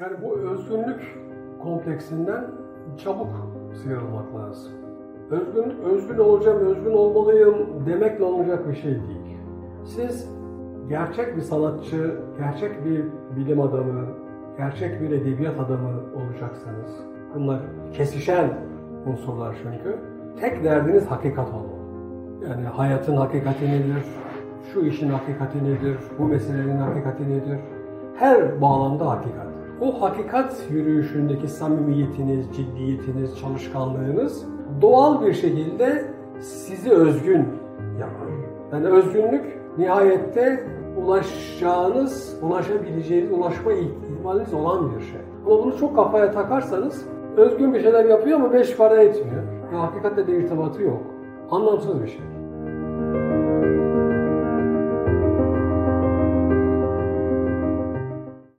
Yani bu özgünlük kompleksinden çabuk sıyrılmak lazım. Özgün, özgün olacağım, özgün olmalıyım demekle olacak bir şey değil. Siz gerçek bir sanatçı, gerçek bir bilim adamı, gerçek bir edebiyat adamı olacaksanız, bunlar kesişen unsurlar çünkü, tek derdiniz hakikat olmalı. Yani hayatın hakikati nedir, şu işin hakikati nedir, bu meselenin hakikati nedir, her bağlamda hakikat. O hakikat yürüyüşündeki samimiyetiniz, ciddiyetiniz, çalışkanlığınız doğal bir şekilde sizi özgün yapar. Yani özgünlük nihayette ulaşacağınız, ulaşabileceğiniz, ulaşma ihtimaliniz olan bir şey. Ama bunu çok kafaya takarsanız özgün bir şeyler yapıyor ama beş para etmiyor. Ve hakikatle de irtibatı yok. Anlamsız bir şey.